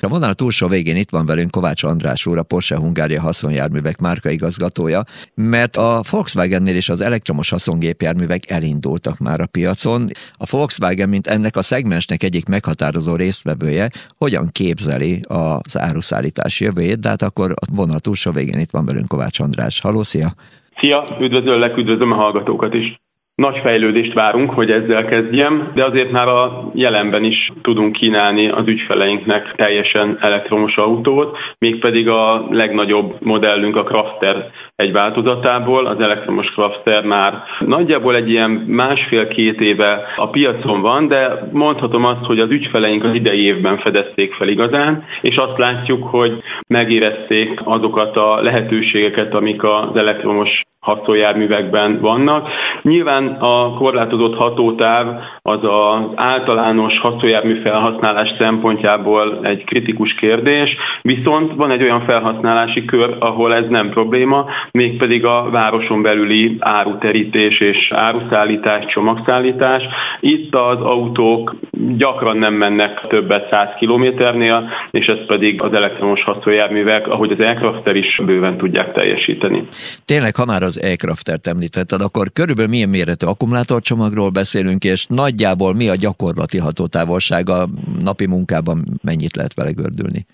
A vonal túlsó végén itt van velünk Kovács András úr, a Porsche Hungária haszonjárművek márkaigazgatója, mert a Volkswagennél is az elektromos haszongépjárművek elindultak már a piacon. A Volkswagen, mint ennek a szegmensnek egyik meghatározó résztvevője, hogyan képzeli az áruszállítás jövőjét, de hát akkor a vonal túlsó végén itt van velünk Kovács András. Haló, szia! Szia, üdvözöllek, üdvözlöm a hallgatókat is! Nagy fejlődést várunk, hogy ezzel kezdjem, de azért már a jelenben is tudunk kínálni az ügyfeleinknek teljesen elektromos autót, mégpedig a legnagyobb modellünk a Crafter egy változatából, az elektromos Crafter már nagyjából egy ilyen másfél-két éve a piacon van, de mondhatom azt, hogy az ügyfeleink az idei évben fedezték fel igazán, és azt látjuk, hogy megérezték azokat a lehetőségeket, amik az elektromos haszonjárművekben vannak. Nyilván a korlátozott hatótáv az az általános haszonjármű felhasználás szempontjából egy kritikus kérdés, viszont van egy olyan felhasználási kör, ahol ez nem probléma, mégpedig a városon belüli áruterítés és áruszállítás, csomagszállítás. Itt az autók gyakran nem mennek többet 100 kilométernél, és ez pedig az elektromos haszonjárművek, ahogy az Aircrafter is bőven tudják teljesíteni. Tényleg, ha már az e-Craftert említetted, akkor körülbelül milyen méretű akkumulátorcsomagról beszélünk, és nagyjából mi a gyakorlati hatótávolsága napi munkában mennyit lehet vele gördülni?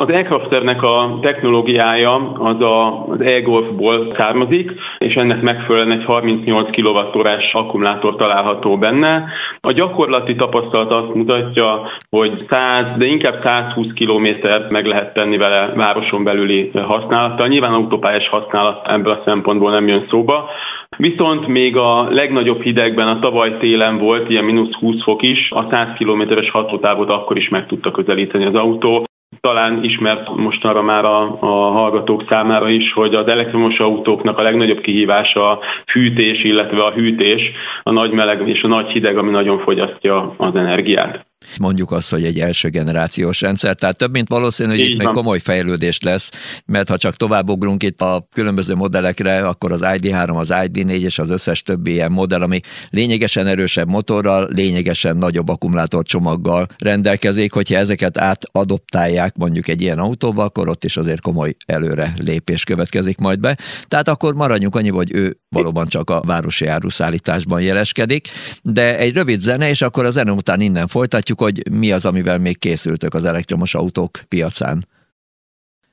Az Aircrafternek a technológiája az a, az e-golfból származik, és ennek megfelelően egy 38 kWh akkumulátor található benne. A gyakorlati tapasztalat azt mutatja, hogy 100, de inkább 120 kilométert meg lehet tenni vele városon belüli használattal. Nyilván autópályás használat ebből a szempontból nem jön szóba. Viszont még a legnagyobb hidegben a tavaly télen volt, ilyen mínusz 20 fok is, a 100 kilométeres hatótávot akkor is meg tudta közelíteni az autó. Talán ismert mostanra már a, a hallgatók számára is, hogy az elektromos autóknak a legnagyobb kihívása a fűtés, illetve a hűtés, a nagy meleg és a nagy hideg, ami nagyon fogyasztja az energiát mondjuk azt, hogy egy első generációs rendszer, tehát több mint valószínű, hogy Így itt van. még komoly fejlődés lesz, mert ha csak továbbugrunk itt a különböző modellekre, akkor az ID3, az ID4 és az összes többi ilyen modell, ami lényegesen erősebb motorral, lényegesen nagyobb akkumulátorcsomaggal rendelkezik, hogyha ezeket átadoptálják mondjuk egy ilyen autóba, akkor ott is azért komoly előre lépés következik majd be. Tehát akkor maradjunk annyi, hogy ő valóban csak a városi áruszállításban jeleskedik, de egy rövid zene, és akkor a zene után innen folytatjuk, hogy mi az, amivel még készültök az elektromos autók piacán.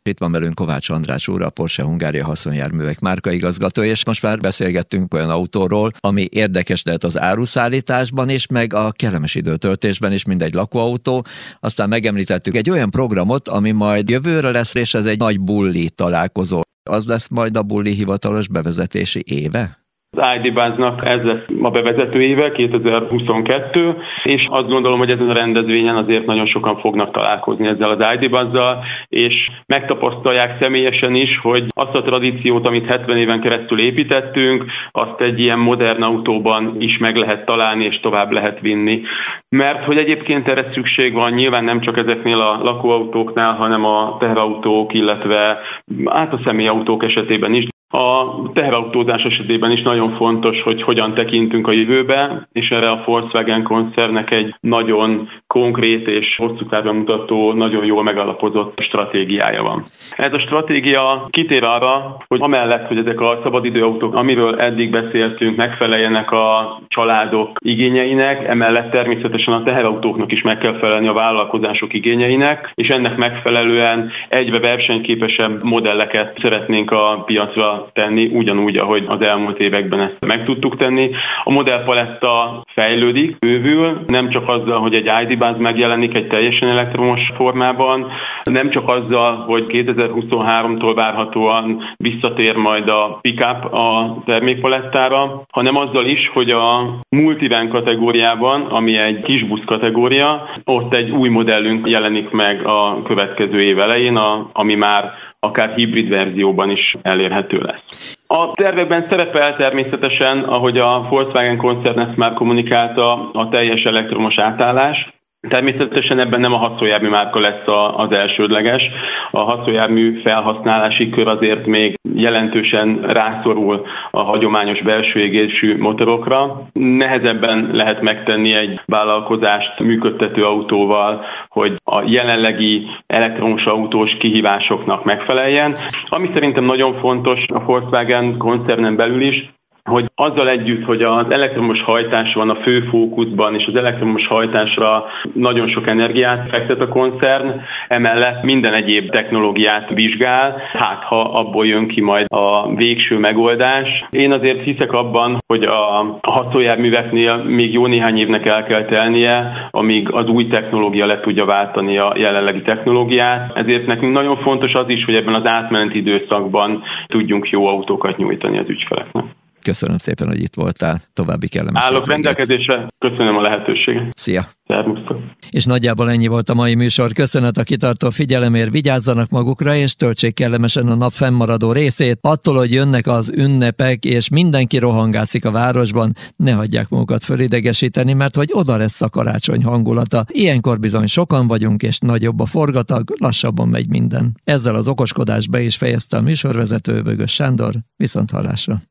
Itt van velünk Kovács András úr, a Porsche Hungária haszonjárművek márkaigazgató, és most már beszélgettünk olyan autóról, ami érdekes lehet az áruszállításban is, meg a kellemes időtöltésben is, mint egy lakóautó. Aztán megemlítettük egy olyan programot, ami majd jövőre lesz, és ez egy nagy bulli találkozó. Az lesz majd a bulli hivatalos bevezetési éve? Az ID Buzz-nak ez lesz a bevezető éve, 2022, és azt gondolom, hogy ezen a rendezvényen azért nagyon sokan fognak találkozni ezzel az ID Buzz-zal, és megtapasztalják személyesen is, hogy azt a tradíciót, amit 70 éven keresztül építettünk, azt egy ilyen modern autóban is meg lehet találni, és tovább lehet vinni. Mert hogy egyébként erre szükség van, nyilván nem csak ezeknél a lakóautóknál, hanem a teherautók, illetve át a személyautók esetében is, a teherautózás esetében is nagyon fontos, hogy hogyan tekintünk a jövőbe, és erre a Volkswagen koncernek egy nagyon konkrét és hosszú távon mutató, nagyon jól megalapozott stratégiája van. Ez a stratégia kitér arra, hogy amellett, hogy ezek a szabadidőautók, amiről eddig beszéltünk, megfeleljenek a családok igényeinek, emellett természetesen a teherautóknak is meg kell felelni a vállalkozások igényeinek, és ennek megfelelően egyre versenyképesebb modelleket szeretnénk a piacra tenni, ugyanúgy, ahogy az elmúlt években ezt meg tudtuk tenni. A modellpaletta fejlődik, bővül, nem csak azzal, hogy egy ID báz megjelenik egy teljesen elektromos formában, nem csak azzal, hogy 2023-tól várhatóan visszatér majd a pickup a termékpalettára, hanem azzal is, hogy a multivan kategóriában, ami egy kis busz kategória, ott egy új modellünk jelenik meg a következő év elején, a, ami már akár hibrid verzióban is elérhető lesz. A tervekben szerepel természetesen, ahogy a Volkswagen koncern ezt már kommunikálta, a teljes elektromos átállás, Természetesen ebben nem a haszonjármű márka lesz az elsődleges. A haszonjármű felhasználási kör azért még jelentősen rászorul a hagyományos belső égésű motorokra. Nehezebben lehet megtenni egy vállalkozást működtető autóval, hogy a jelenlegi elektromos autós kihívásoknak megfeleljen. Ami szerintem nagyon fontos a Volkswagen koncernen belül is, hogy azzal együtt, hogy az elektromos hajtás van a fő fókuszban, és az elektromos hajtásra nagyon sok energiát fektet a koncern, emellett minden egyéb technológiát vizsgál, hát ha abból jön ki majd a végső megoldás. Én azért hiszek abban, hogy a hatójárműveknél még jó néhány évnek el kell telnie, amíg az új technológia le tudja váltani a jelenlegi technológiát. Ezért nekünk nagyon fontos az is, hogy ebben az átmeneti időszakban tudjunk jó autókat nyújtani az ügyfeleknek. Köszönöm szépen, hogy itt voltál. További kellemes Állok rendelkezésre. Köszönöm a lehetőséget. Szia. Szervusztok. És nagyjából ennyi volt a mai műsor. Köszönet a kitartó figyelemért, vigyázzanak magukra, és töltsék kellemesen a nap fennmaradó részét. Attól, hogy jönnek az ünnepek, és mindenki rohangászik a városban, ne hagyják magukat fölidegesíteni, mert hogy oda lesz a karácsony hangulata. Ilyenkor bizony sokan vagyunk, és nagyobb a forgatag, lassabban megy minden. Ezzel az okoskodás be is fejezte a műsorvezető Bögös Sándor. Viszont hallásra.